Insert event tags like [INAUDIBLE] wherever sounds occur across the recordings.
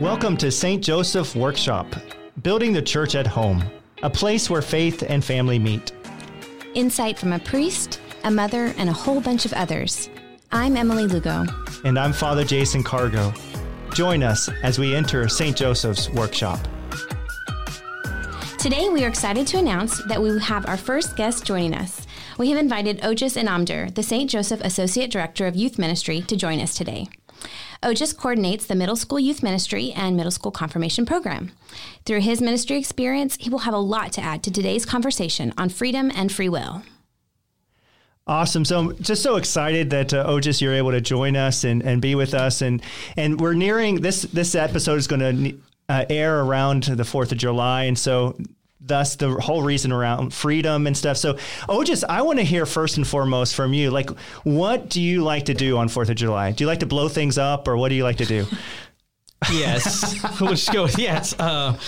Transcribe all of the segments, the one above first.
Welcome to St. Joseph Workshop, building the church at home, a place where faith and family meet. Insight from a priest, a mother, and a whole bunch of others. I'm Emily Lugo. And I'm Father Jason Cargo. Join us as we enter St. Joseph's Workshop. Today, we are excited to announce that we have our first guest joining us. We have invited Otis Inamder, the St. Joseph Associate Director of Youth Ministry, to join us today. Otis coordinates the middle school youth ministry and middle school confirmation program. Through his ministry experience, he will have a lot to add to today's conversation on freedom and free will. Awesome. So I'm just so excited that uh, Otis, you're able to join us and, and be with us. And, and we're nearing this, this episode is going to uh, air around the 4th of July. And so thus the whole reason around freedom and stuff. So, Otis, I want to hear first and foremost from you. Like, what do you like to do on Fourth of July? Do you like to blow things up, or what do you like to do? [LAUGHS] yes, [LAUGHS] we'll just go with yes. Uh,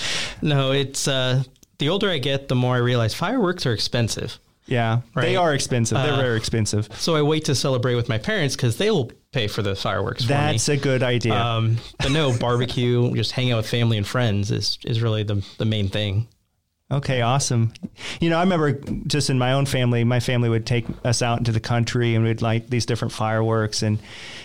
no, it's uh, the older I get, the more I realize fireworks are expensive. Yeah, right? they are expensive. They're uh, very expensive. So I wait to celebrate with my parents because they will pay for the fireworks. That's a good idea. Um, but no, barbecue, [LAUGHS] just hang out with family and friends is is really the the main thing. Okay, awesome. You know, I remember just in my own family, my family would take us out into the country and we'd light these different fireworks and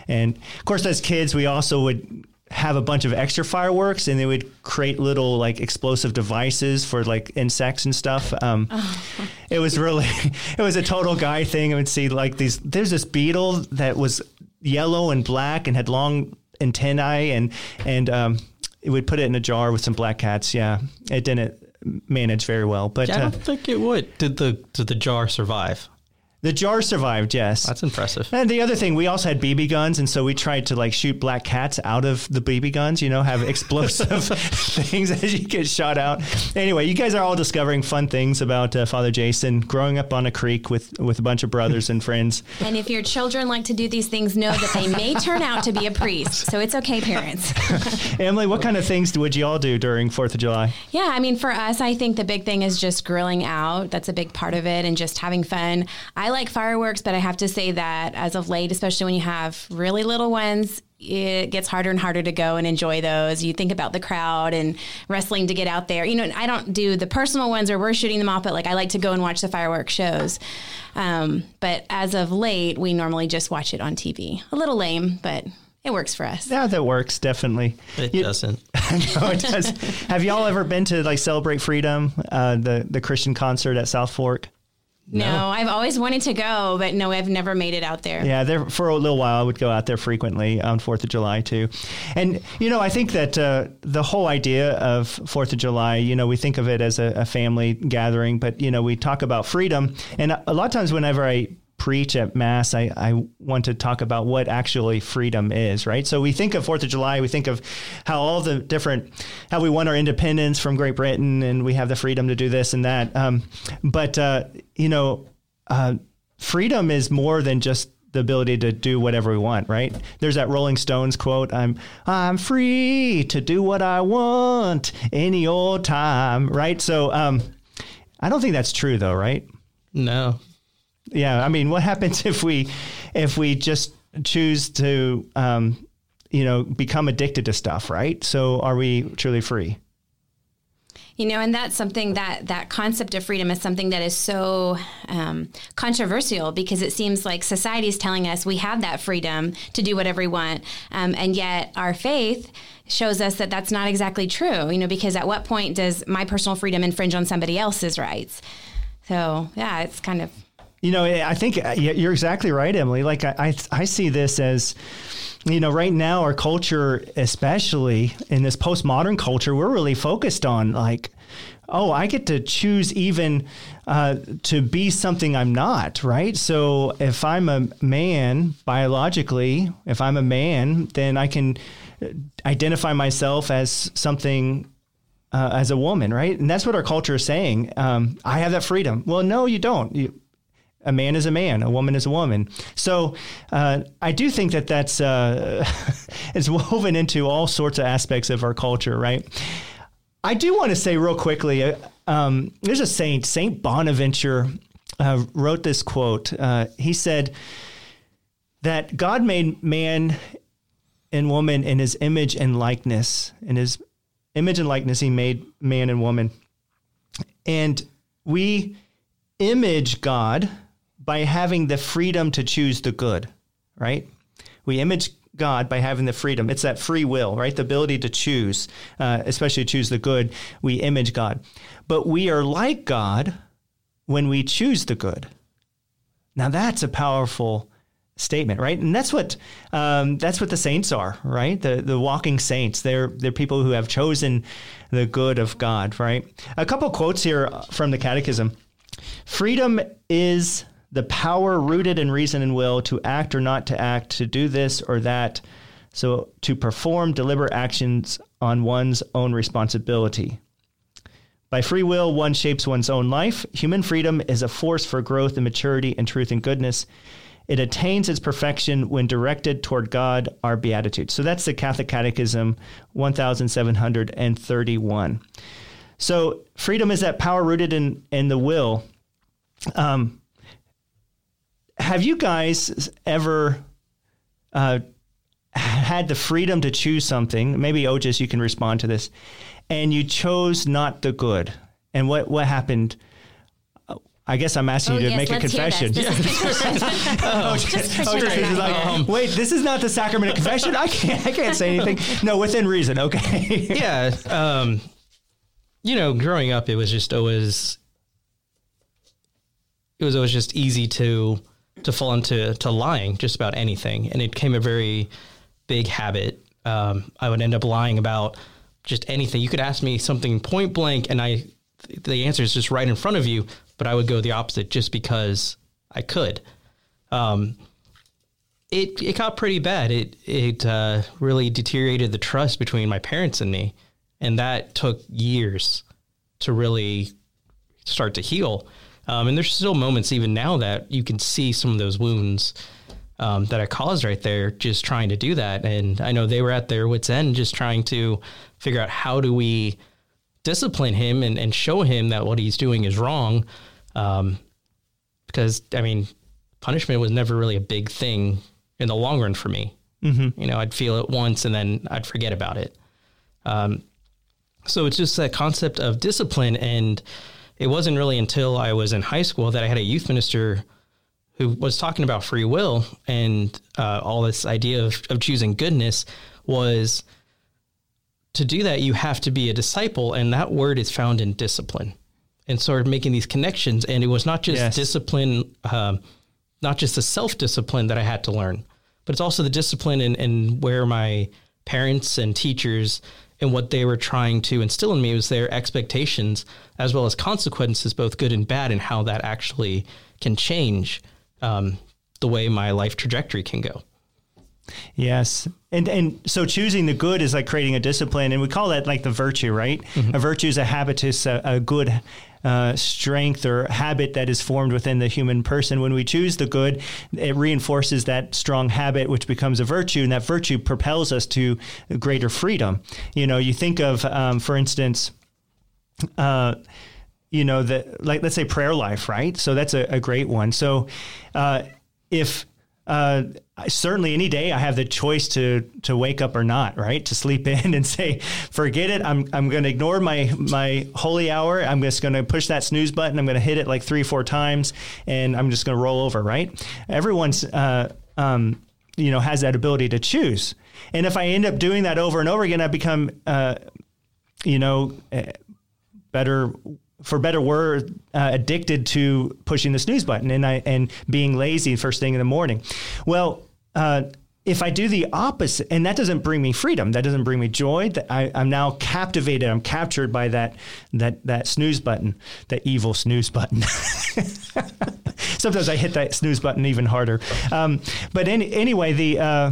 and of course as kids we also would have a bunch of extra fireworks and they would create little like explosive devices for like insects and stuff. Um, oh. [LAUGHS] It was really, [LAUGHS] it was a total guy thing. I would see like these, there's this beetle that was yellow and black and had long antennae and, and, um, it would put it in a jar with some black cats. Yeah. It didn't, manage very well. But yeah, I don't uh, think it would. Did the did the jar survive? The jar survived, yes. That's impressive. And the other thing, we also had BB guns, and so we tried to like shoot black cats out of the BB guns. You know, have explosive [LAUGHS] things as you get shot out. Anyway, you guys are all discovering fun things about uh, Father Jason growing up on a creek with with a bunch of brothers and friends. And if your children like to do these things, know that they may turn out to be a priest. So it's okay, parents. [LAUGHS] Emily, what kind of things would you all do during Fourth of July? Yeah, I mean, for us, I think the big thing is just grilling out. That's a big part of it, and just having fun. I like fireworks, but I have to say that as of late, especially when you have really little ones, it gets harder and harder to go and enjoy those. You think about the crowd and wrestling to get out there. You know, I don't do the personal ones or we're shooting them off, but like I like to go and watch the fireworks shows. Um, but as of late, we normally just watch it on TV. A little lame, but it works for us. Yeah, that works definitely. It you, doesn't. [LAUGHS] no, it does. [LAUGHS] Have y'all ever been to like Celebrate Freedom, uh, the the Christian concert at South Fork? No. no. I've always wanted to go, but no, I've never made it out there. Yeah, there for a little while, I would go out there frequently on Fourth of July too, and you know, I think that uh, the whole idea of Fourth of July, you know, we think of it as a, a family gathering, but you know, we talk about freedom, and a lot of times, whenever I preach at mass, I, I want to talk about what actually freedom is, right? So we think of Fourth of July, we think of how all the different, how we won our independence from Great Britain and we have the freedom to do this and that. Um, but, uh, you know, uh, freedom is more than just the ability to do whatever we want, right? There's that Rolling Stones quote, I'm I'm free to do what I want any old time, right? So um, I don't think that's true though, right? No, yeah, I mean, what happens [LAUGHS] if we if we just choose to um, you know become addicted to stuff, right? So are we truly free? You know, and that's something that that concept of freedom is something that is so um, controversial because it seems like society is telling us we have that freedom to do whatever we want, um, and yet our faith shows us that that's not exactly true. You know, because at what point does my personal freedom infringe on somebody else's rights? So yeah, it's kind of you know, I think uh, you're exactly right, Emily. Like I, I, I see this as, you know, right now our culture, especially in this postmodern culture, we're really focused on like, oh, I get to choose even uh, to be something I'm not, right? So if I'm a man biologically, if I'm a man, then I can uh, identify myself as something uh, as a woman, right? And that's what our culture is saying. Um, I have that freedom. Well, no, you don't. You, a man is a man, a woman is a woman. So uh, I do think that that's uh, [LAUGHS] it's woven into all sorts of aspects of our culture, right? I do want to say real quickly, uh, um, there's a saint, Saint Bonaventure, uh, wrote this quote. Uh, he said that God made man and woman in his image and likeness. In his image and likeness, he made man and woman. And we image God by having the freedom to choose the good, right? We image God by having the freedom. It's that free will, right? The ability to choose, uh, especially choose the good. We image God. But we are like God when we choose the good. Now that's a powerful statement, right? And that's what um, that's what the saints are, right? The the walking saints. They're they're people who have chosen the good of God, right? A couple quotes here from the Catechism. Freedom is the power rooted in reason and will to act or not to act, to do this or that, so to perform deliberate actions on one's own responsibility. By free will, one shapes one's own life. Human freedom is a force for growth and maturity and truth and goodness. It attains its perfection when directed toward God, our beatitude. So that's the Catholic Catechism 1731. So freedom is that power rooted in, in the will. Um, have you guys ever uh, had the freedom to choose something? Maybe Otis, you can respond to this, and you chose not the good. And what what happened? I guess I'm asking Oh, you to yes, make a let's hear confession. this. [LAUGHS] This is confession. Just pretend Otis I'm is not like, here. wait, this is not the sacrament of confession. I can't, I can't say anything. No, within reason. Okay. [LAUGHS] yeah. Um, you know, growing up, it was just always, it was always just easy to, to fall into, to lying just about anything. And it became a very big habit. Um, I would end up lying about just anything. You could ask me something point blank and I, the answer is just right in front of you, but I would go the opposite just because I could. Um, it it got pretty bad. It it uh, really deteriorated the trust between my parents and me, and that took years to really start to heal. Um, and there's still moments even now that you can see some of those wounds um, that I caused right there, just trying to do that. And I know they were at their wits' end, just trying to figure out how do we discipline him and, and show him that what he's doing is wrong. Um, because I mean, punishment was never really a big thing in the long run for me. Mm-hmm. You know, I'd feel it once and then I'd forget about it. Um, so it's just that concept of discipline. And it wasn't really until I was in high school that I had a youth minister who was talking about free will and uh, all this idea of, of choosing goodness was to do that, you have to be a disciple. And that word is found in discipline and started making these connections. And it was not just Yes. discipline, um, not just the self discipline that I had to learn, but it's also the discipline in, in where my parents and teachers and what they were trying to instill in me was their expectations as well as consequences, both good and bad, and how that actually can change um, the way my life trajectory can go. Yes. And and so choosing the good is like creating a discipline and we call that like the virtue, right? A virtue is a habitus, a, a good uh, strength or habit that is formed within the human person. When we choose the good, it reinforces that strong habit, which becomes a virtue, and that virtue propels us to greater freedom. You know, you think of, um, for instance, uh, you know, the like let's say prayer life, right? So that's a, a great one. So uh, if uh, certainly any day I have the choice to to wake up or not, right? To sleep [LAUGHS] in and say, forget it. I'm I'm going to ignore my my holy hour. I'm just going to push that snooze button. I'm going to hit it like three four times, and I'm just going to roll over, right? Everyone's uh, um, you know has that ability to choose, and if I end up doing that over and over again, I become uh, you know uh, better for better word uh, addicted to pushing the snooze button and I and being lazy first thing in the morning. Well, uh, if I do the opposite, and that doesn't bring me freedom, that doesn't bring me joy. That I, I'm now captivated. I'm captured by that that that snooze button, that evil snooze button. [LAUGHS] Sometimes I hit that snooze button even harder. Um, but any, anyway, the uh,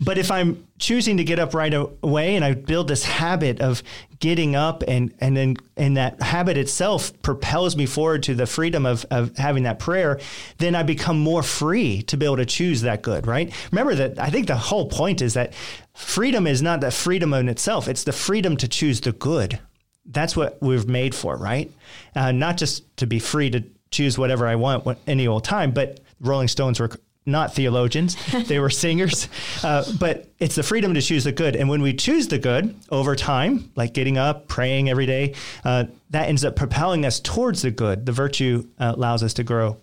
but if I'm choosing to get up right away and I build this habit of getting up and, and then and that habit itself propels me forward to the freedom of, of having that prayer, then I become more free to be able to choose that good, right? Remember that I think the whole point is that freedom is not the freedom in itself, it's the freedom to choose the good. That's what we're made for, right? Uh, not just to be free to choose whatever I want any old time, but Rolling Stones were not theologians, [LAUGHS] they were singers. Uh, but it's the freedom to choose the good. And when we choose the good over time, like getting up, praying every day, uh, that ends up propelling us towards the good. The virtue uh, allows us to grow.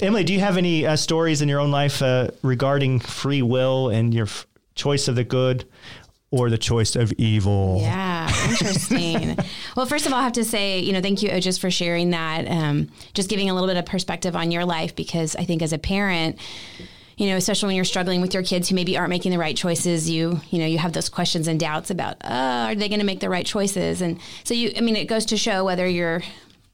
Emily, do you have any uh, stories in your own life uh, regarding free will and your f- choice of the good or the choice of evil? Yeah, interesting. [LAUGHS] well, first of all, I have to say, you know, thank you, Otis, for sharing that. Um, just giving a little bit of perspective on your life, because I think as a parent, you know, especially when you're struggling with your kids who maybe aren't making the right choices, you, you know, you have those questions and doubts about, uh, are they going to make the right choices? And so you, I mean, it goes to show whether you're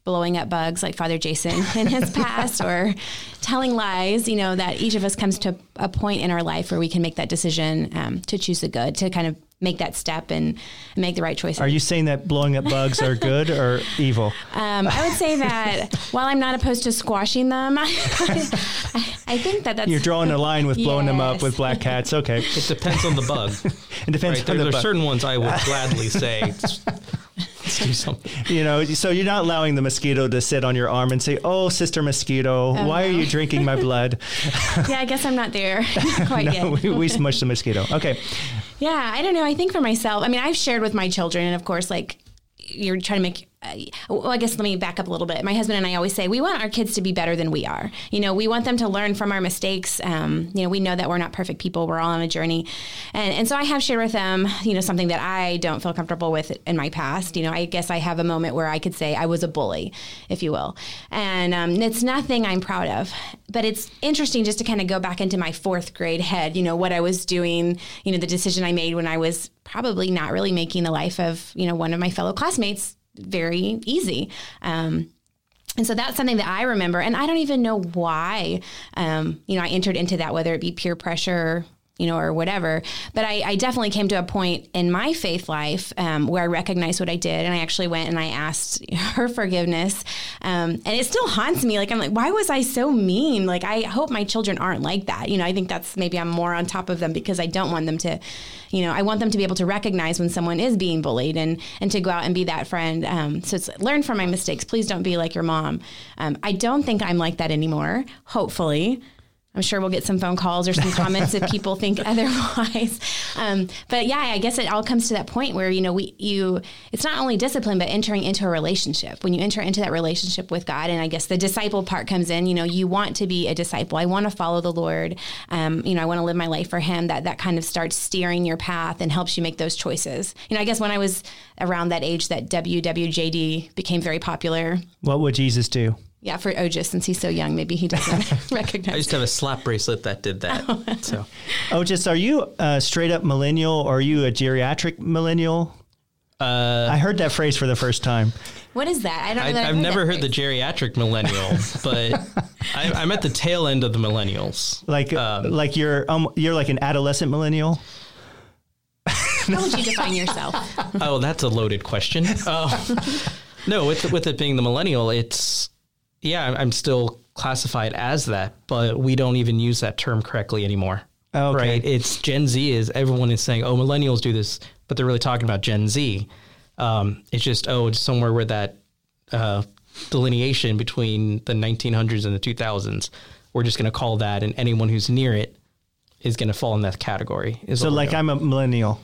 blowing up bugs like Father Jason [LAUGHS] in his past or telling lies, you know, that each of us comes to a point in our life where we can make that decision um, to choose the good, to kind of make that step and make the right choices. Are you saying that blowing up bugs are good or [LAUGHS] evil? Um, I would say that while I'm not opposed to squashing them, [LAUGHS] I, I think that that's. You're drawing a line with blowing yes. them up with black cats. Okay. It depends on the bug. [LAUGHS] it depends right? on there, the There's bug. certain ones I would gladly say do. You know, so you're not allowing the mosquito to sit on your arm and say, "Oh, sister mosquito, Oh, why no. are you drinking my blood?" yeah, I guess I'm not there quite no, yet. we, we smushed the mosquito. Okay. Yeah, I don't know. I think for myself, I mean, I've shared with my children, and of course, like you're trying to make. Uh, well, I guess let me back up a little bit. My husband and I always say we want our kids to be better than we are. You know, we want them to learn from our mistakes. Um, you know, we know that we're not perfect people. We're all on a journey, and and so I have shared with them, you know, something that I don't feel comfortable with in my past. You know, I guess I have a moment where I could say I was a bully, if you will, and um, it's nothing I'm proud of. But it's interesting just to kind of go back into my fourth grade head. You know, what I was doing. You know, the decision I made when I was probably not really making the life of you know one of my fellow classmates very easy. Um, and so that's something that I remember, and I don't even know why, um, you know, I entered into that, whether it be peer pressure, you know, or whatever. But I, I definitely came to a point in my faith life um, where I recognized what I did, and I actually went and I asked [LAUGHS] her forgiveness, um, and it still haunts me. Like I'm like, why was I so mean? Like I hope my children aren't like that. You know, I think that's maybe I'm more on top of them because I don't want them to, you know, I want them to be able to recognize when someone is being bullied and and to go out and be that friend. Um, so it's learn from my mistakes. Please don't be like your mom. Um, I don't think I'm like that anymore. Hopefully. I'm sure we'll get some phone calls or some comments if people think [LAUGHS] otherwise. Um, but yeah, I guess it all comes to that point where you know we you it's not only discipline but entering into a relationship. When you enter into that relationship with God, and I guess the disciple part comes in. You know, you want to be a disciple. I want to follow the Lord. Um, you know, I want to live my life for Him. That that kind of starts steering your path and helps you make those choices. You know, I guess when I was around that age, that WWJD became very popular. What would Jesus do? Yeah, for Otis, since he's so young, maybe he doesn't [LAUGHS] [LAUGHS] recognize. I used to have a slap bracelet that did that. so [LAUGHS] Oh, are you a straight up millennial or are you a geriatric millennial? uh, I heard that phrase for the first time. What is that? I don't know. I, that I've never that heard the geriatric millennial, but I, I'm at the tail end of the millennials. Like Um, like you're um, you're like an adolescent millennial. How would you define yourself? Oh, that's a loaded question. Oh, no, with with it being the millennial, it's yeah, I'm- still classified as that, but we don't even use that term correctly anymore. Okay. Right? It's Gen Z is everyone is saying, oh, millennials do this, but they're really talking about Gen Z. Um, it's just oh, it's somewhere where that uh, delineation between the 1900s and the 2000s. We're just going to call that, and anyone who's near it is going to fall in that category. Is So like. I'm a millennial.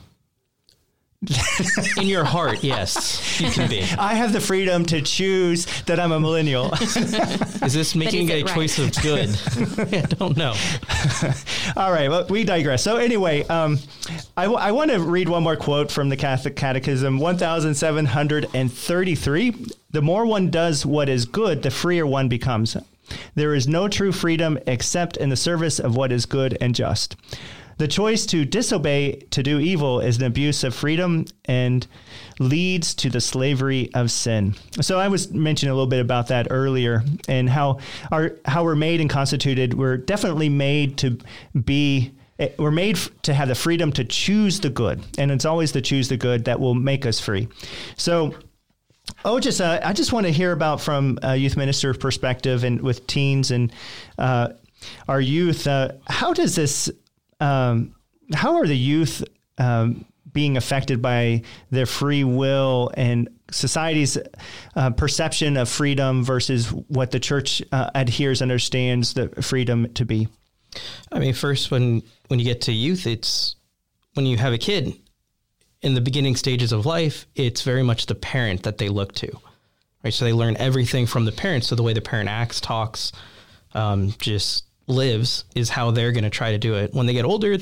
[LAUGHS] in your heart, yes, you can be. I have the freedom to choose that I'm a millennial. Is this making is a right? choice of good? [LAUGHS] I don't know. [LAUGHS] All right, well, we digress. So anyway, um, I, w- I want to read one more quote from the Catholic Catechism, 1733. The more one does what is good, the freer one becomes. There is no true freedom except in the service of what is good and just. The choice to disobey, to do evil, is an abuse of freedom and leads to the slavery of sin. So I was mentioning a little bit about that earlier and how our how we're made and constituted. We're definitely made to be eh, we're made to have the freedom to choose the good, and it's always the choose the good that will make us free. So Oh, just uh, I just want to hear about from a youth minister perspective and with teens and uh, our youth. Uh, how does this? Um, how are the youth um, being affected by their free will and society's uh, perception of freedom versus what the church uh, adheres understands the freedom to be? I mean, first when when you get to youth, it's when you have a kid in the beginning stages of life, it's very much the parent that they look to, right? So they learn everything from the parent. So the way the parent acts, talks, um, just lives is how they're going to try to do it. When they get older,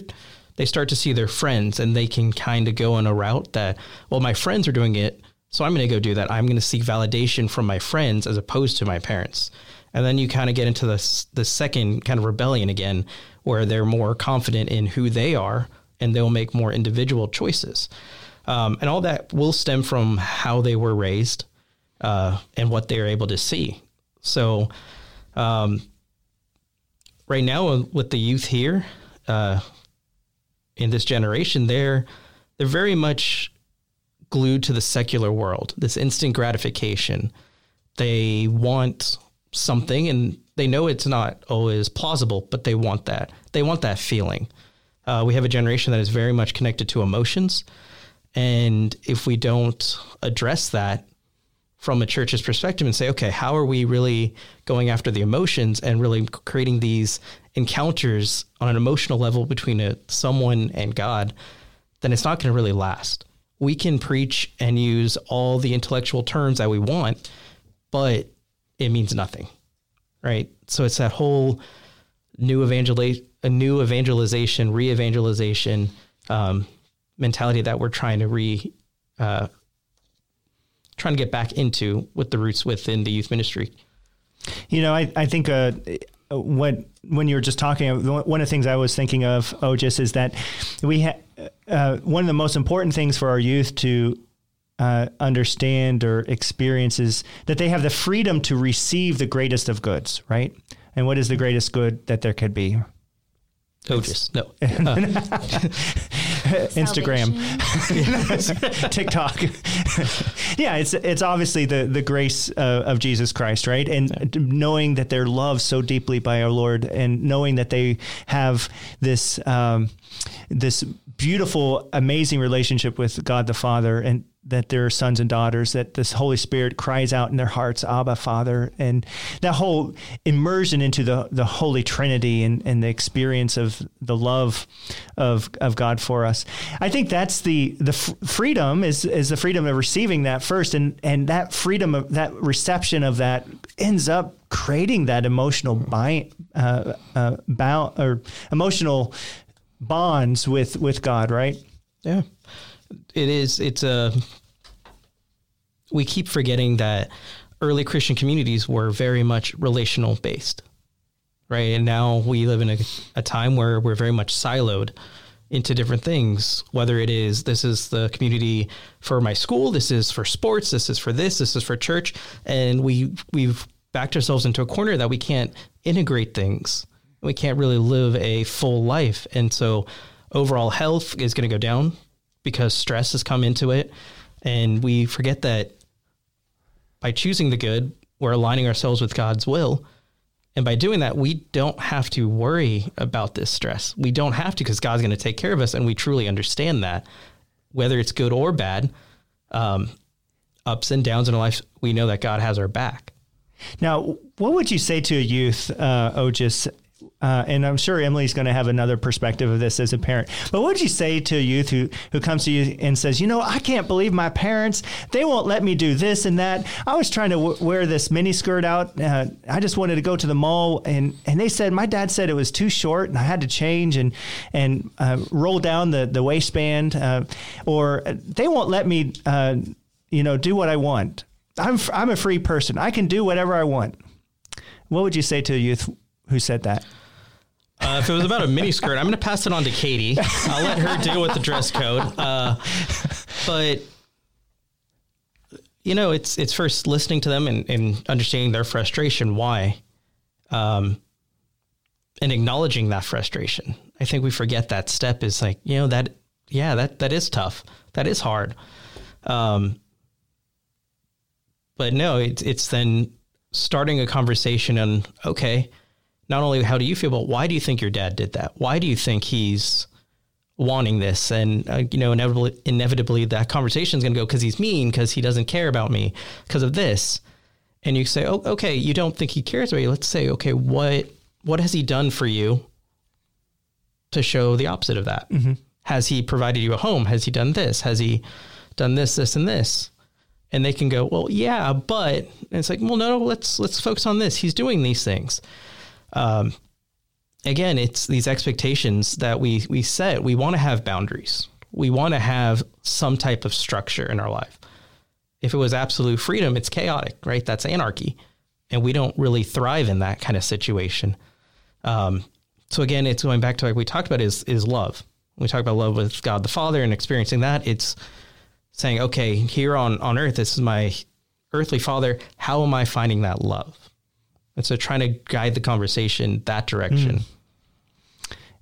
they start to see their friends and they can kind of go on a route that, well, my friends are doing it. So I'm going to go do that. I'm going to seek validation from my friends as opposed to my parents. And then you kind of get into the, the second kind of rebellion again, where they're more confident in who they are and they'll make more individual choices. Um, and all that will stem from how they were raised uh, and what they're able to see. So, um, right now with the youth here uh, in this generation, they're they're very much glued to the secular world, this instant gratification. They want something and they know it's not always plausible, but they want that. They want that feeling. Uh, we have a generation that is very much connected to emotions. And if we don't address that from a church's perspective and say, okay, how are we really going after the emotions and really creating these encounters on an emotional level between a, someone and God, then it's not going to really last. We can preach and use all the intellectual terms that we want, but it means nothing, right? So it's that whole new evangel- a new evangelization, re-evangelization um, mentality that we're trying to re uh, trying to get back into with the roots within the youth ministry. You know, I, I think uh, when when you were just talking, one of the things I was thinking of, just is that we ha- uh, one of the most important things for our youth to uh, understand or experience is that they have the freedom to receive the greatest of goods, right? And what is the greatest good that there could be? Just no. [LAUGHS] [LAUGHS] [LAUGHS] Instagram, [LAUGHS] TikTok. [LAUGHS] yeah, it's it's obviously the the grace uh, of Jesus Christ, right? And knowing that they're loved so deeply by our Lord, and knowing that they have this um, this beautiful, amazing relationship with God the Father, and that they're sons and daughters, that this Holy Spirit cries out in their hearts, Abba, Father, and that whole immersion into the, the Holy Trinity and, and the experience of the love of, of God for us. I think that's the the freedom is is the freedom of receiving that first, and and that freedom of that reception of that ends up creating that emotional bind, uh, uh, or emotional bonds with with God, right? Yeah it is it's a we keep forgetting that early Christian communities were very much relational based, right? And now we live in a, a time where we're very much siloed into different things. Whether it is this is the community for my school, this is for sports, this is for this, this is for church, and we we've backed ourselves into a corner that we can't integrate things. We can't really live a full life, and so overall health is going to go down because stress has come into it. And we forget that by choosing the good, we're aligning ourselves with God's will. And by doing that, we don't have to worry about this stress. We don't have to because God's going to take care of us. And we truly understand that, whether it's good or bad, um, ups and downs in our life, we know that God has our back. Now, what would you say to a youth, uh, Otis, uh, and I'm sure Emily's going to have another perspective of this as a parent. But what would you say to a youth who, who comes to you and says, you know, I can't believe my parents, they won't let me do this and that. I was trying to w- wear this mini skirt out. Uh, I just wanted to go to the mall and, and they said, my dad said it was too short and I had to change and, and uh, roll down the, the waistband uh, or they won't let me, uh, you know, do what I want. I'm, I'm a free person. I can do whatever I want. What would you say to a youth who said that? Uh, if it was about a mini skirt, I'm going to pass it on to Katie. I'll let her deal with the dress code. Uh, but you know, it's it's first listening to them and, and understanding their frustration, why, um, and acknowledging that frustration. I think we forget that step is like you know that yeah that that is tough, that is hard. Um, but no, it's it's then starting a conversation on okay not only how do you feel, but why do you think your dad did that? Why do you think he's wanting this? And, uh, you know, inevitably, inevitably that conversation is going to go because he's mean, because he doesn't care about me, because of this. And you say, oh, okay, you don't think he cares about you. Let's say, okay, what, what has he done for you to show the opposite of that. Mm-hmm. Has he provided you a home? Has he done this? Has he done this, this, and this? And they can go, well, yeah, but and it's like, well, no, let's let's focus on this. He's doing these things. Um, again, it's these expectations that we we set. We want to have boundaries. We want to have some type of structure in our life. If it was absolute freedom, it's chaotic, right? That's anarchy, and we don't really thrive in that kind of situation. Um, so again, it's going back to like we talked about is is love. We talk about love with God the Father and experiencing that. It's saying, okay, here on, on earth, this is my earthly father. How am I finding that love? And so trying to guide the conversation that direction. Mm.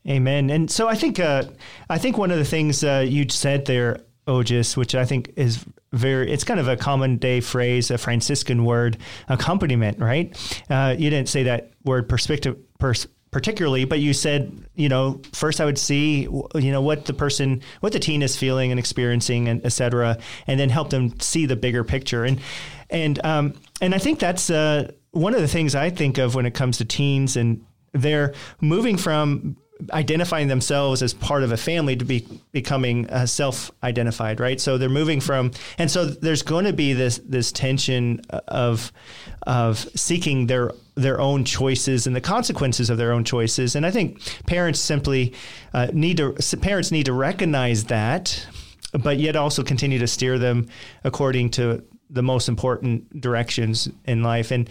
Amen. And so I think uh, I think one of the things uh, you said there, Otis, which I think is very it's kind of a common day phrase, a Franciscan word, accompaniment, right? Uh, you didn't say that word perspective pers- particularly, but you said, you know, first I would see, you know, what the person, what the teen is feeling and experiencing, and et cetera, and then help them see the bigger picture. And and um, and I think that's uh, one of the things I think of when it comes to teens, and they're moving from identifying themselves as part of a family to be becoming uh, self-identified, right? So they're moving from, and so there's going to be this this tension of of seeking their their own choices and the consequences of their own choices. And I think parents simply uh, need to parents need to recognize that, but yet also continue to steer them according to the most important directions in life. And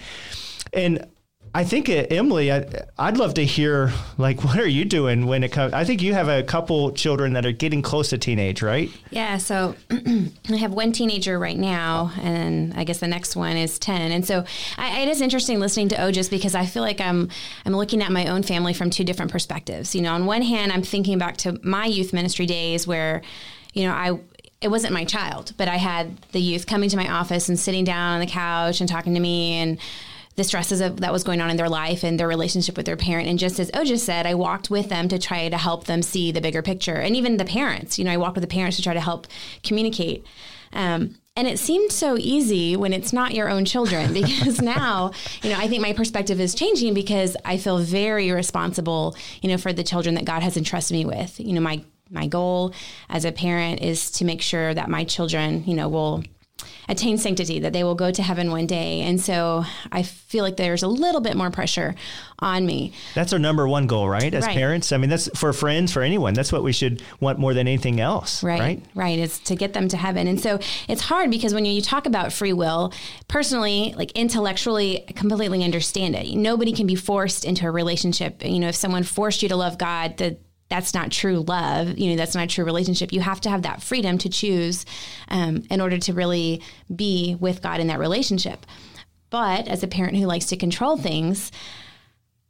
and I think uh, Emily, I, would love to hear like what are you doing when it comes. I think you have a couple children that are getting close to teenage, right? Yeah. So [CLEARS THROAT] I have one teenager right now, and I guess the next one is ten. And so I, it is interesting listening to O just because I feel like I'm I'm looking at my own family from two different perspectives. You know, on one hand, I'm thinking back to my youth ministry days where, you know, I it wasn't my child, but I had the youth coming to my office and sitting down on the couch and talking to me and the stresses of that was going on in their life and their relationship with their parent. And just as Oja said, I walked with them to try to help them see the bigger picture. And even the parents, you know, I walked with the parents to try to help communicate. Um, and it seemed so easy when it's not your own children [LAUGHS] because now, you know, I think my perspective is changing because I feel very responsible, you know, for the children that God has entrusted me with. You know, my my goal as a parent is to make sure that my children, you know, will attain sanctity, that they will go to heaven one day. And so I feel like there's a little bit more pressure on me. That's our number one goal, right? As right. parents. I mean, that's for friends, for anyone. That's what we should want more than anything else. Right. Right. Right. Is to get them to heaven. And so it's hard because when you talk about free will, personally, like intellectually, I completely understand it. Nobody can be forced into a relationship. You know, if someone forced you to love God, the that's not true love. You know, that's not a true relationship. You have to have that freedom to choose um, in order to really be with God in that relationship. But as a parent who likes to control things,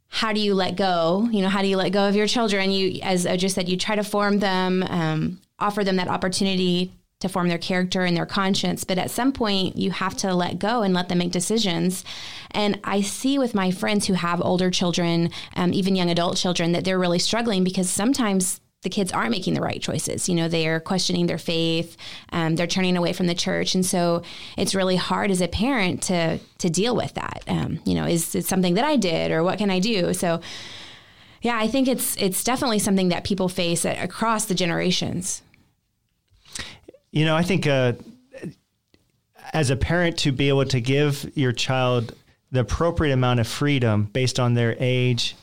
how do you let go? You know, how do you let go of your children? You, as I just said, you try to form them, um, offer them that opportunity to form their character and their conscience. But at some point, you have to let go and let them make decisions. And I see with my friends who have older children, um, even young adult children, that they're really struggling because sometimes the kids aren't making the right choices. You know, they are questioning their faith. Um, they're turning away from the church, and so it's really hard as a parent to to deal with that. Um, you know, is it something that I did, or what can I do? So, yeah, I think it's it's definitely something that people face across the generations. You know, I think uh, as a parent to be able to give your child the appropriate amount of freedom based on their age,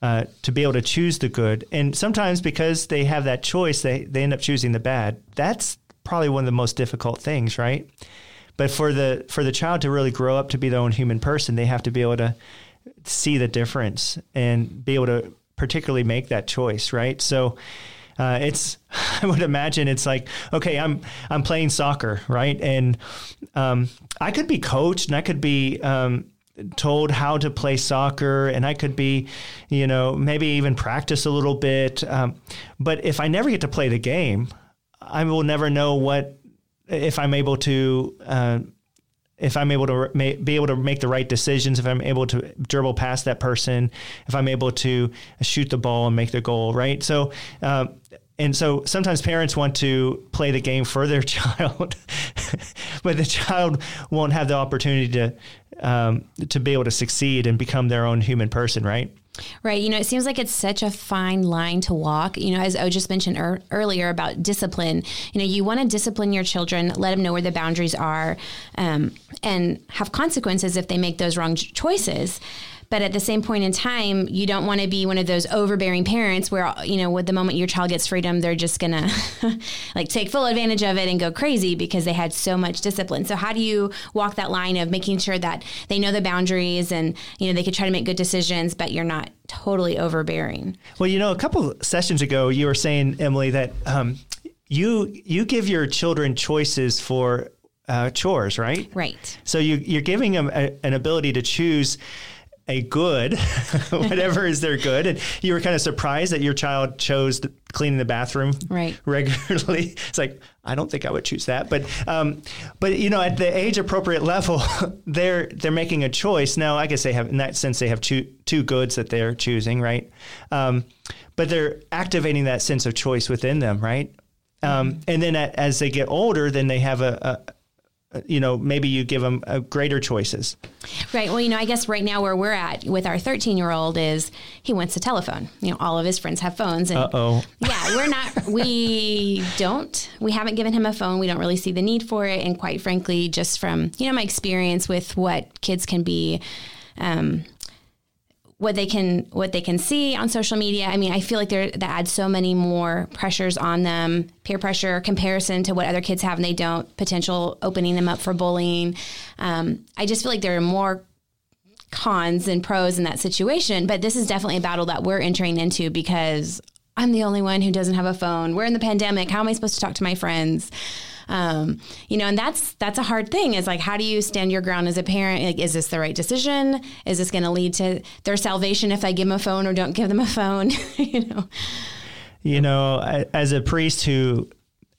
uh, to be able to choose the good, and sometimes because they have that choice, they they end up choosing the bad. That's probably one of the most difficult things, right? But for the for the child to really grow up to be their own human person, they have to be able to see the difference and be able to particularly make that choice, right? So uh, it's [LAUGHS] I would imagine it's like okay, I'm I'm playing soccer, right? And um, I could be coached and I could be um, told how to play soccer and I could be, you know, maybe even practice a little bit. Um, but if I never get to play the game, I will never know what if I'm able to. Uh, if I'm able to be able to make the right decisions, if I'm able to dribble past that person, if I'm able to shoot the ball and make the goal, right? So, um, and so sometimes parents want to play the game for their [LAUGHS] child, but the child won't have the opportunity to um, to be able to succeed and become their own human person, right? Right. You know, it seems like it's such a fine line to walk. You know, as O just mentioned er- earlier about discipline, you know, you want to discipline your children, let them know where the boundaries are, um, and have consequences if they make those wrong choices. But at the same point in time, you don't want to be one of those overbearing parents where, you know, with the moment your child gets freedom, they're just going [LAUGHS] to like take full advantage of it and go crazy because they had so much discipline. So how do you walk that line of making sure that they know the boundaries and, you know, they could try to make good decisions, but you're not totally overbearing? Well, you know, a couple sessions ago, you were saying, Emily, that um, you you give your children choices for uh, chores, right? Right. So you, you're giving them a, an ability to choose a good, [LAUGHS] whatever is their good. And you were kind of surprised that your child chose the, cleaning the bathroom right. [LAUGHS] regularly. It's like I don't think I would choose that, but um, but you know, at the age appropriate level, [LAUGHS] they're they're making a choice now. I guess they have, in that sense, they have two two goods that they're choosing, right? Um, but they're activating that sense of choice within them, right? Um, and then at, as they get older, then they have a, a you know, maybe you give them uh, greater choices. Right. Well, you know, I guess right now where we're at with our 13 year old is he wants a telephone. You know, all of his friends have phones. And Uh-oh. Yeah, we're not, we don't, we haven't given him a phone. We don't really see the need for it. And quite frankly, just from, you know, my experience with what kids can be, um, what they can what they can see on social media. I mean, I feel like there that adds so many more pressures on them, peer pressure, comparison to what other kids have and they don't, potential opening them up for bullying. Um, I just feel like there are more cons and pros in that situation, but this is definitely a battle that we're entering into because I'm the only one who doesn't have a phone. We're in the pandemic. How am I supposed to talk to my friends? Um, you know, and that's that's a hard thing. Is like, how do you stand your ground as a parent? Like, is this the right decision? Is this going to lead to their salvation if I give them a phone or don't give them a phone? [LAUGHS] you know. You know, as a priest who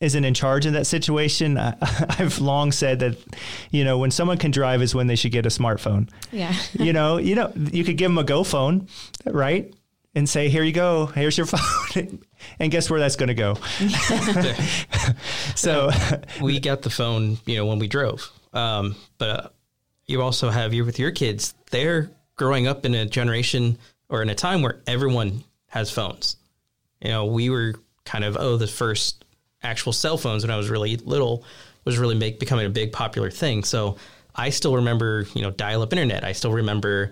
isn't in charge in that situation, I, [LAUGHS] have long said that, you know, when someone can drive is when they should get a smartphone. Yeah. you know, you know, you could give them a Go phone, right? and say, "Here you go. Here's your [LAUGHS] phone." [LAUGHS] and guess where that's going to go? [LAUGHS] so [LAUGHS] we got the phone, you know, when we drove. Um, but uh, you also have you with your kids. They're growing up in a generation or in a time where everyone has phones. You know, we were kind of oh the first actual cell phones when I was really little was really make, becoming a big popular thing. So I still remember, you know, dial up internet. I still remember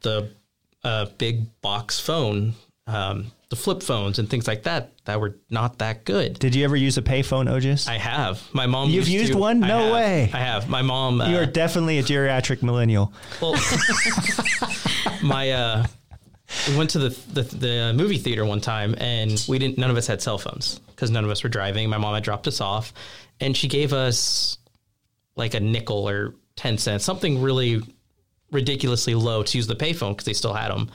the a big box phone, um, the flip phones and things like that that were not that good. Did you ever use a payphone, Otis? I have. My mom. You've used, used to. one? No I have. way. I have. My mom. Uh, you are definitely a geriatric millennial. Well, [LAUGHS] my. Uh, we went to the, the, the movie theater one time and we didn't. None of us had cell phones because none of us were driving. My mom had dropped us off, and she gave us like a nickel or ten cents, something really ridiculously low to use the payphone because they still had them,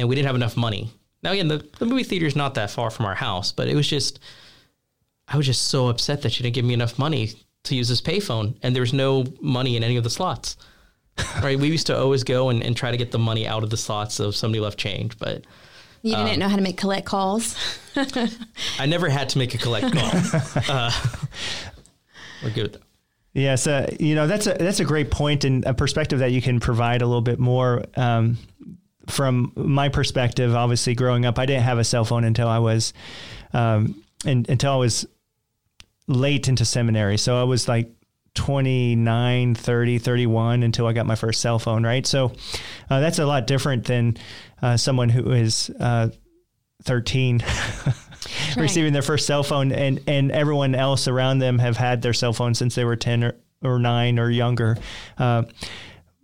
and we didn't have enough money. Now again, the, the movie theater is not that far from our house, but it was just I was just so upset that she didn't give me enough money to use this payphone, and there was no money in any of the slots. [LAUGHS] right, we used to always go and, and try to get the money out of the slots so somebody left change, but you didn't um, know how to make collect calls. [LAUGHS] I never had to make a collect call. [LAUGHS] Uh, we're good. Yes, so you know that's a that's a great point and a perspective that you can provide a little bit more. Um, from my perspective, obviously growing up, I didn't have a cell phone until I was, um, and, until I was late into seminary. So I was like 29, 30, 31 until I got my first cell phone, right? So uh, that's a lot different than uh, someone who is uh, 13 [LAUGHS] right. receiving their first cell phone, and and everyone else around them have had their cell phone since they were ten or, or nine or younger. Uh,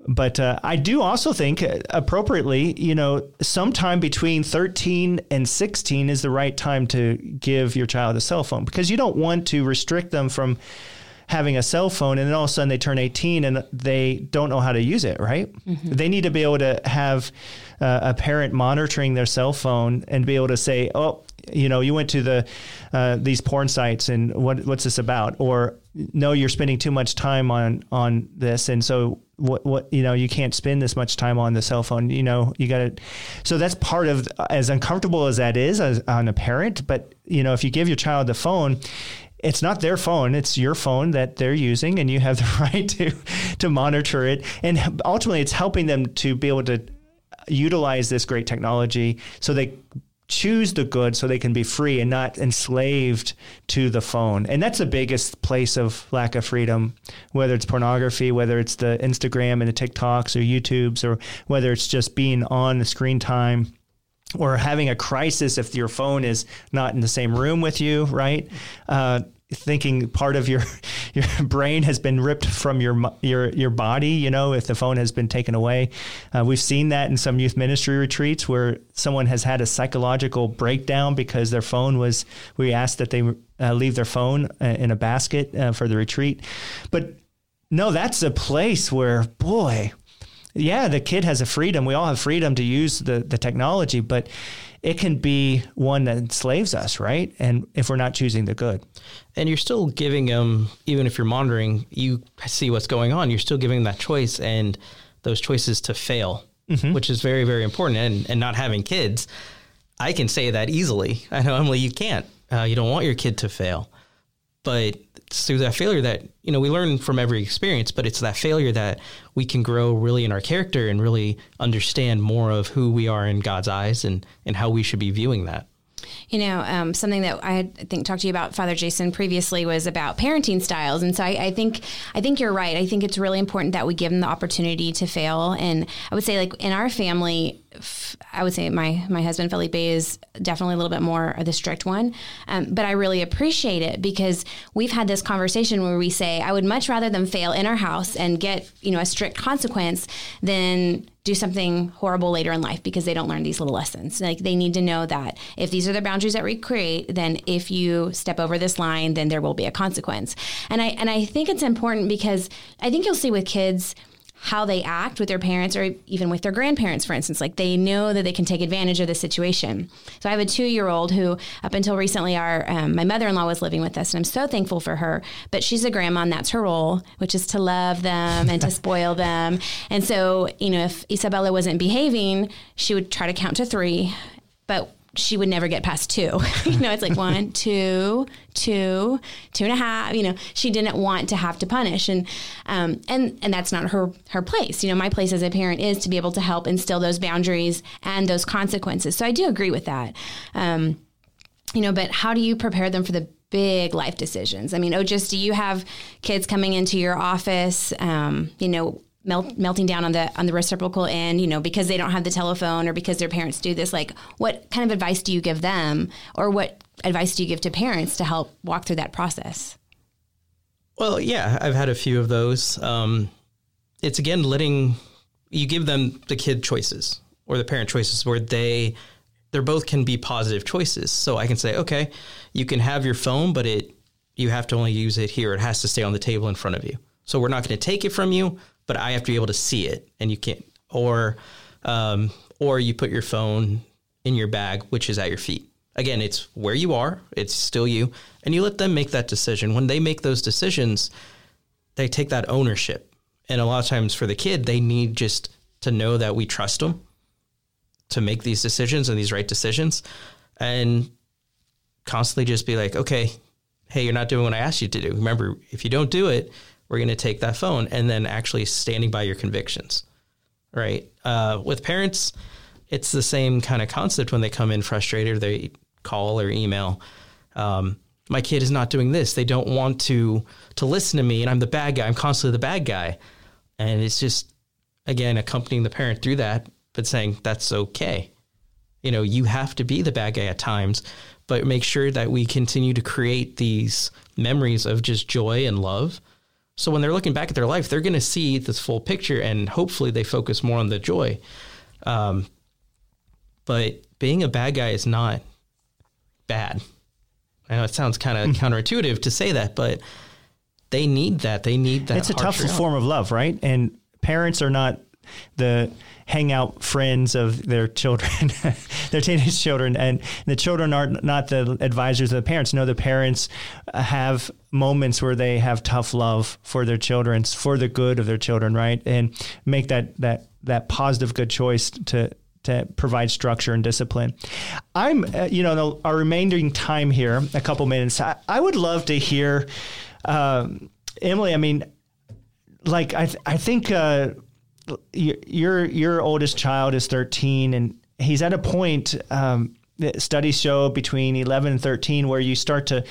but uh, I do also think uh, appropriately, you know, sometime between 13 and 16 is the right time to give your child a cell phone because you don't want to restrict them from having a cell phone and then all of a sudden they turn 18 and they don't know how to use it, right? Mm-hmm. They need to be able to have uh, a parent monitoring their cell phone and be able to say, oh, you know, you went to the uh, these porn sites, and what what's this about? Or no, you're spending too much time on on this, and so what what you know, you can't spend this much time on the cell phone. You know, you got to. So that's part of as uncomfortable as that is as, on a parent. But you know, if you give your child the phone, it's not their phone it's your phone that they're using and you have the [LAUGHS] right to to monitor it and ultimately it's helping them to be able to utilize this great technology so they choose the good so they can be free and not enslaved to the phone. And that's the biggest place of lack of freedom, whether it's pornography, whether it's the Instagram and the TikToks or YouTubes, or whether it's just being on the screen time or having a crisis if your phone is not in the same room with you, right? Uh, thinking part of your [LAUGHS] your brain has been ripped from your your your body. You know, if the phone has been taken away, uh, we've seen that in some youth ministry retreats where someone has had a psychological breakdown because their phone was. We asked that they uh, leave their phone uh, in a basket uh, for the retreat, but no, that's a place where boy. Yeah, the kid has a freedom. We all have freedom to use the, the technology, but it can be one that enslaves us, right? And if we're not choosing the good. And you're still giving them, even if you're monitoring, you see what's going on, you're still giving them that choice and those choices to fail, mm-hmm. which is very, very important. And, and not having kids, I can say that easily. I know, Emily, you can't. Uh, you don't want your kid to fail. But it's through that failure that you know we learn from every experience but it's that failure that we can grow really in our character and really understand more of who we are in god's eyes and and how we should be viewing that. You know, um, something that I, had, I think talked to you about, Father Jason, previously was about parenting styles, and so I, I, think I think you're right. I think it's really important that we give them the opportunity to fail, and I would say like in our family, I would say my my husband Felipe is definitely a little bit more of the strict one, um, but I really appreciate it because we've had this conversation where we say I would much rather them fail in our house and get you know a strict consequence than do something horrible later in life because they don't learn these little lessons. Like they need to know that if these are the boundaries that we create, then if you step over this line, then there will be a consequence. And I and I think it's important because I think you'll see with kids how they act with their parents or even with their grandparents, for instance. Like they know that they can take advantage of the situation. So I have a two year old who, up until recently, our um, my mother in law was living with us, and I'm so thankful for her. But she's a grandma, and that's her role, which is to love them and to [LAUGHS] spoil them. And so, you know, if Isabella wasn't behaving, she would try to count to three. But she would never get past two. [LAUGHS] you know, it's like one, [LAUGHS] two, two, two and a half. You know, she didn't want to have to punish, and um, and and that's not her her place. You know, my place as a parent is to be able to help instill those boundaries and those consequences. So I do agree with that. Um, you know, but how do you prepare them for the big life decisions? I mean, oh, just do you have kids coming into your office? Um, you know, melt, melting down on the on the reciprocal end, you know, because they don't have the telephone or because their parents do this. Like, what kind of advice do you give them, or what advice do you give to parents to help walk through that process? Well, yeah, I've had a few of those. Um, it's again letting you give them the kid choices or the parent choices where they they're both can be positive choices. So I can say, okay, you can have your phone, but it you have to only use it here. It has to stay on the table in front of you. So we're not going to take it from you, but I have to be able to see it, and you can't. Or, um, or you put your phone in your bag, which is at your feet. Again, it's where you are. It's still you, and you let them make that decision. When they make those decisions, they take that ownership. And a lot of times for the kid, they need just to know that we trust them to make these decisions and these right decisions, and constantly just be like, okay, hey, you're not doing what I asked you to do. Remember, if you don't do it, we're going to take that phone and then actually standing by your convictions right? Uh, with parents it's the same kind of concept when they come in frustrated they call or email um, my kid is not doing this. They don't want to to listen to me and i'm the bad guy. I'm constantly the bad guy. And it's just again accompanying the parent through that but saying that's okay. You know you have to be the bad guy at times but make sure that we continue to create these memories of just joy and love so when they're looking back at their life, they're going to see this full picture, and hopefully they focus more on the joy. Um, but being a bad guy is not bad. I know it sounds kind of mm-hmm. counterintuitive to say that, but they need that. They need that. It's a tough form of love, right? And parents are not the hangout friends of their children, [LAUGHS] their teenage children, and the children are not the advisors of the parents. No, the parents have moments where they have tough love for their children, for the good of their children, right? And make that that that positive good choice to to provide structure and discipline. I'm, uh, you know, our remaining time here, a couple minutes. I, I would love to hear, um, Emily. I mean, like I, th- I think. Uh, your your oldest child is 13 and he's at a point um, studies show between 11 and 13 where you start to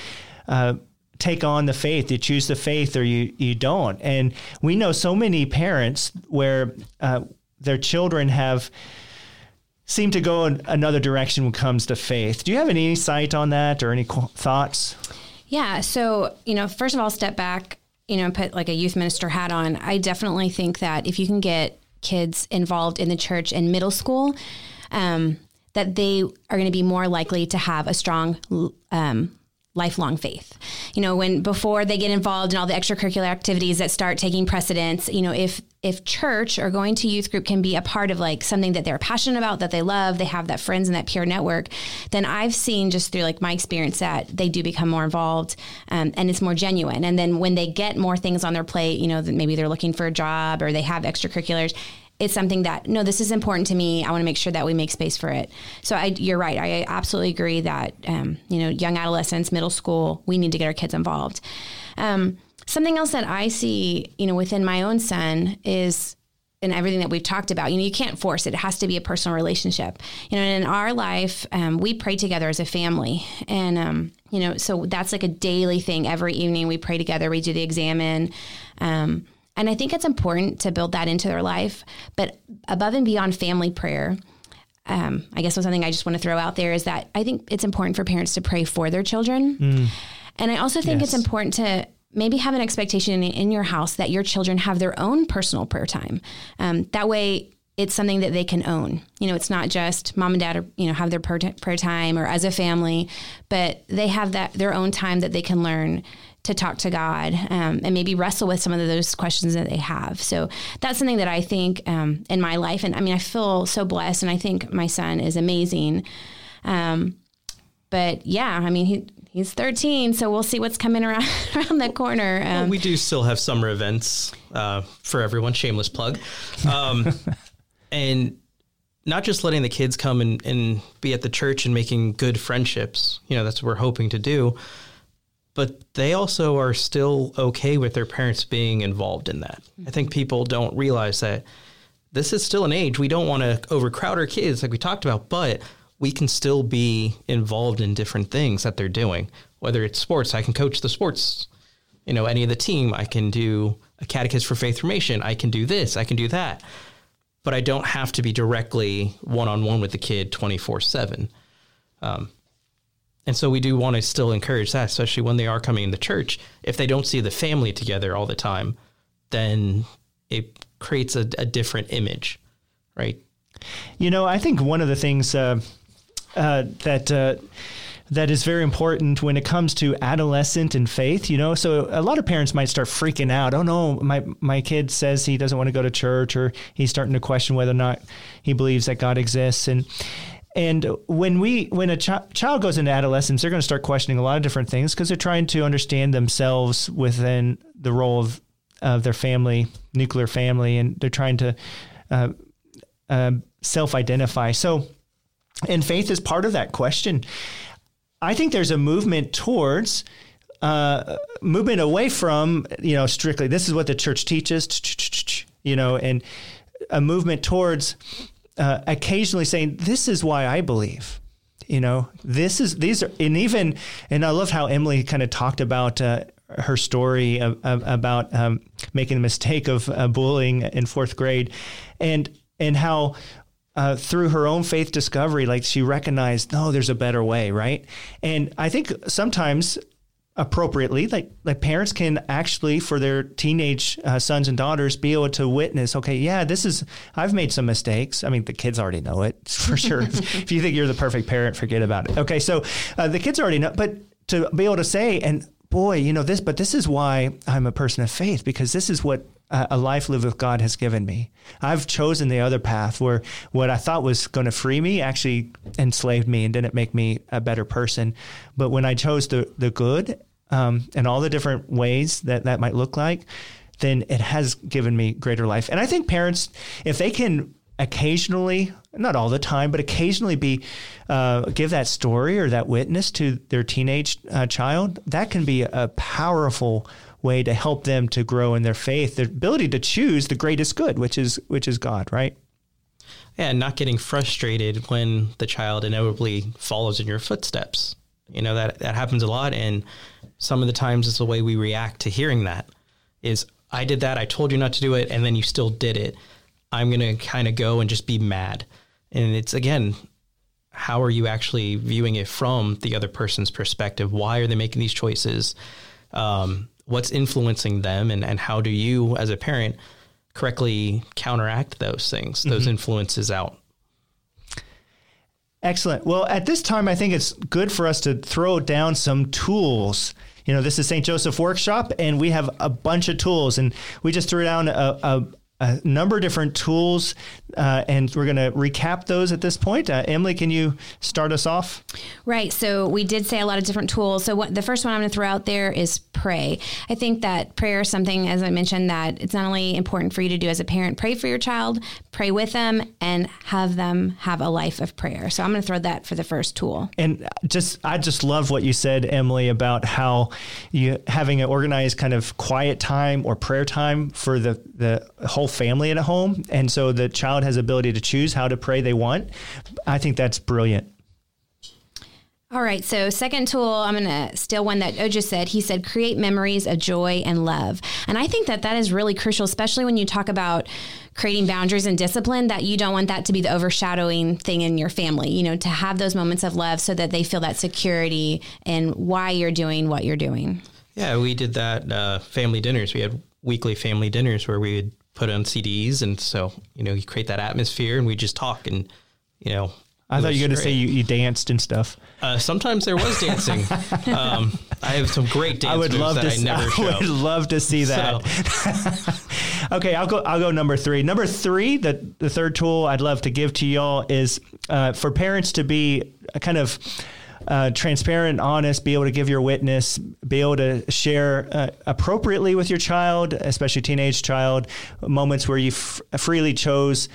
uh, take on the faith. You choose the faith or you you don't. And we know so many parents where uh, their children have seem to go in another direction when it comes to faith. Do you have any insight on that or any thoughts? Yeah so you know first of all step back you know, put like a youth minister hat on, I definitely think that if you can get kids involved in the church in middle school, um, that they are going to be more likely to have a strong um, lifelong faith. You know, when before they get involved in all the extracurricular activities that start taking precedence, you know, if if church or going to youth group can be a part of like something that they're passionate about, that they love, they have that friends and that peer network, then I've seen just through like my experience that they do become more involved um, and it's more genuine. And then when they get more things on their plate, you know, maybe they're looking for a job or they have extracurriculars, it's something that no this is important to me. I want to make sure that we make space for it. So I, you're right. I absolutely agree that um, you know young adolescents middle school we need to get our kids involved. Um, something else that i see you know within my own son is and everything that we've talked about you know you can't force it. It has to be a personal relationship. You know in our life um, we pray together as a family. And um, you know so that's like a daily thing. Every evening we pray together. We do the examen um, and I think it's important to build that into their life. But above and beyond family prayer, um, I guess was something I just want to throw out there is that I think it's important for parents to pray for their children. Mm. And I also think yes. it's important to maybe have an expectation in, in, your house that your children have their own personal prayer time. Um, that way, it's something that they can own. You know, it's not just mom and dad, are, you know, have their prayer, prayer time or as a family, but they have that their own time that they can learn to talk to God um, and maybe wrestle with some of those questions that they have. So that's something that I think um, in my life, and I mean, I feel so blessed, and I think my son is amazing. Um, but yeah, I mean, he he's 13, so we'll see what's coming around [LAUGHS] around the corner. Well, we do still have summer events uh, for everyone. Shameless plug, um, [LAUGHS] and not just letting the kids come and, and be at the church and making good friendships. You know, that's what we're hoping to do but they also are still okay with their parents being involved in that. I think people don't realize that this is still an age we don't want to overcrowd our kids like we talked about, but we can still be involved in different things that they're doing. Whether it's sports, I can coach the sports, you know, any of the team, I can do a catechist for faith formation, I can do this, I can do that. But I don't have to be directly one on one with the kid 24 um, 7. And so we do want to still encourage that, especially when they are coming into church. If they don't see the family together all the time, then it creates a, a different image, right? You know, I think one of the things uh, uh, that uh, that is very important when it comes to adolescent and faith. You know, so a lot of parents might start freaking out. Oh no, my my kid says he doesn't want to go to church, or he's starting to question whether or not he believes that God exists, and and when we when a ch- child goes into adolescence, they're going to start questioning a lot of different things because they're trying to understand themselves within the role of of their family, nuclear family, and they're trying to uh, uh, self-identify. So, and faith is part of that question. I think there's a movement towards uh, movement away from you know strictly this is what the church teaches, you know, and a movement towards uh, occasionally saying, "This is why I believe." You know, this is these are, and even and I love how Emily kind of talked about. Uh, her story of, of, about um, making the mistake of uh, bullying in fourth grade, and and how uh, through her own faith discovery, like she recognized, no, there's a better way, right? And I think sometimes appropriately like like parents can actually for their teenage uh, sons and daughters be able to witness okay yeah this is i've made some mistakes. I mean the kids already know it [LAUGHS] for sure. If you think you're the perfect parent forget about it. Okay so uh, the kids already know but to be able to say and boy you know this but this is why i'm a person of faith because this is what a life lived with God has given me. I've chosen the other path where what I thought was going to free me actually enslaved me and didn't make me a better person. But when I chose the, the good um, and all the different ways that that might look like, then it has given me greater life. And I think parents, if they can occasionally, not all the time, but occasionally be uh, give that story or that witness to their teenage uh, child, that can be a powerful way to help them to grow in their faith, their ability to choose the greatest good, which is which is God, right? Yeah, and not getting frustrated when the child inevitably follows in your footsteps. You know that that happens a lot, and some of the times it's the way we react to hearing that is I did that, I told you not to do it, and then you still did it. I'm gonna kind of go and just be mad, and it's again, how are you actually viewing it from the other person's perspective? Why are they making these choices? Um, what's influencing them, and and how do you as a parent correctly counteract those things, those mm-hmm. influences out? Excellent. Well, at this time, I think it's good for us to throw down some tools. You know, this is St. Joseph Workshop, and we have a bunch of tools, and we just threw down a, a a number of different tools, uh, and we're going to recap those at this point. Uh, Emily, can you start us off? Right. So we did say a lot of different tools. So what, the first one I'm going to throw out there is pray. I think that prayer is something, as I mentioned, that it's not only important for you to do as a parent, pray for your child, pray with them, and have them have a life of prayer. So I'm going to throw that for the first tool. And just, I just love what you said, Emily, about how you having an organized kind of quiet time or prayer time for the the whole family at a home, and so the child has ability to choose how to pray they want. I think that's brilliant. All right. So, second tool, I'm going to steal one that Oja said. He said, create memories of joy and love. And I think that that is really crucial, especially when you talk about creating boundaries and discipline, that you don't want that to be the overshadowing thing in your family, you know, to have those moments of love so that they feel that security in why you're doing what you're doing. Yeah, we did that uh, family dinners. We had weekly family dinners where we would put on CDs, and so you know you create that atmosphere, and we just talk, and you know. I thought you were going to say you, you danced and stuff. Uh, sometimes there was dancing. [LAUGHS] um, I have some great dance I would love to, I never [LAUGHS] I would love to see that. So. [LAUGHS] okay, I'll go. I'll go number three. Number three, the the third tool I'd love to give to y'all is uh, for parents to be kind of uh, transparent, honest, be able to give your witness, be able to share uh, appropriately with your child, especially teenage child, moments where you f- freely chose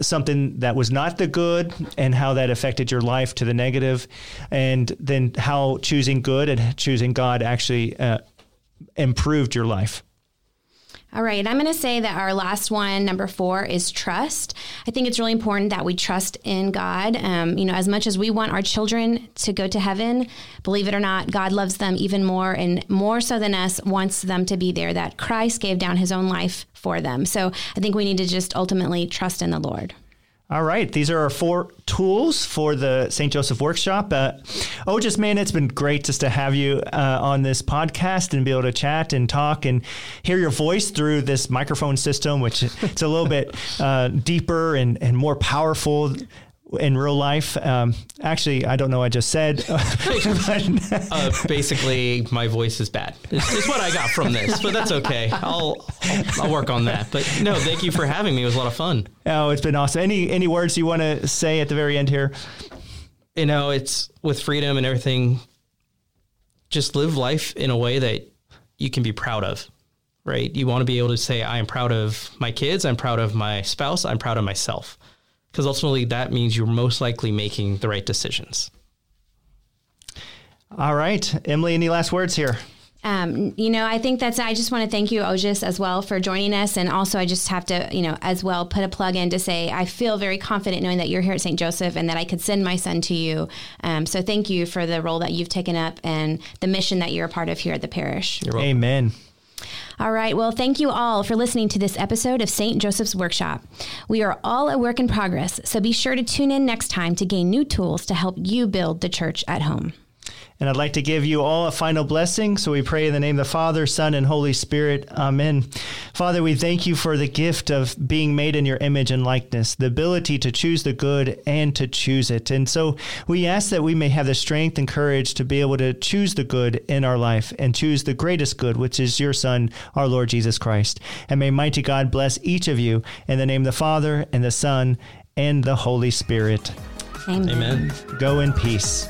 something that was not the good and how that affected your life to the negative, and then how choosing good and choosing God actually uh, improved your life. All right. I'm going to say that our last one, number four, is trust. I think it's really important that we trust in God. Um, you know, as much as we want our children to go to heaven, believe it or not, God loves them even more and more so than us wants them to be there, that Christ gave down his own life for them. So I think we need to just ultimately trust in the Lord. All right. These are our four tools for the St. Joseph Workshop. Uh, oh, just man, it's been great just to have you uh, on this podcast and be able to chat and talk and hear your voice through this microphone system, which it's a little bit uh, deeper and, and more powerful in real life. Um, actually, I don't know. I just said. [LAUGHS] uh, basically, my voice is bad. It's, it's, what I got from this, but that's okay. I'll, I'll, I'll work on that. But no, thank you for having me. It was a lot of fun. Oh, it's been awesome. Any any words you want to say at the very end here? You know, it's with freedom and everything. Just live life in a way that you can be proud of. Right? You want to be able to say, "I am proud of my kids. I'm proud of my spouse. I'm proud of myself." Because ultimately that means you're most likely making the right decisions. All right, Emily, any last words here? Um, you know, I think that's, I just want to thank you, Ojis, as well for joining us. And also, I just have to, you know, as well put a plug in to say, I feel very confident knowing that you're here at St. Joseph and that I could send my son to you. Um, so thank you for the role that you've taken up and the mission that you're a part of here at the parish. Amen. All right. Well, thank you all for listening to this episode of St. Joseph's Workshop. We are all a work in progress, so be sure to tune in next time to gain new tools to help you build the church at home. And I'd like to give you all a final blessing. So we pray in the name of the Father, Son, and Holy Spirit. Amen. Father, we thank you for the gift of being made in your image and likeness, the ability to choose the good and to choose it. And so we ask that we may have the strength and courage to be able to choose the good in our life and choose the greatest good, which is your Son, our Lord Jesus Christ. And may mighty God bless each of you in the name of the Father, and the Son, and the Holy Spirit. Amen. Amen. Go in peace.